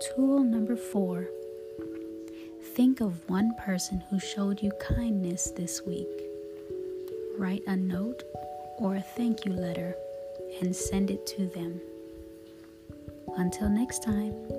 Tool number four think of one person who showed you kindness this week. Write a note or a thank you letter and send it to them. Until next time.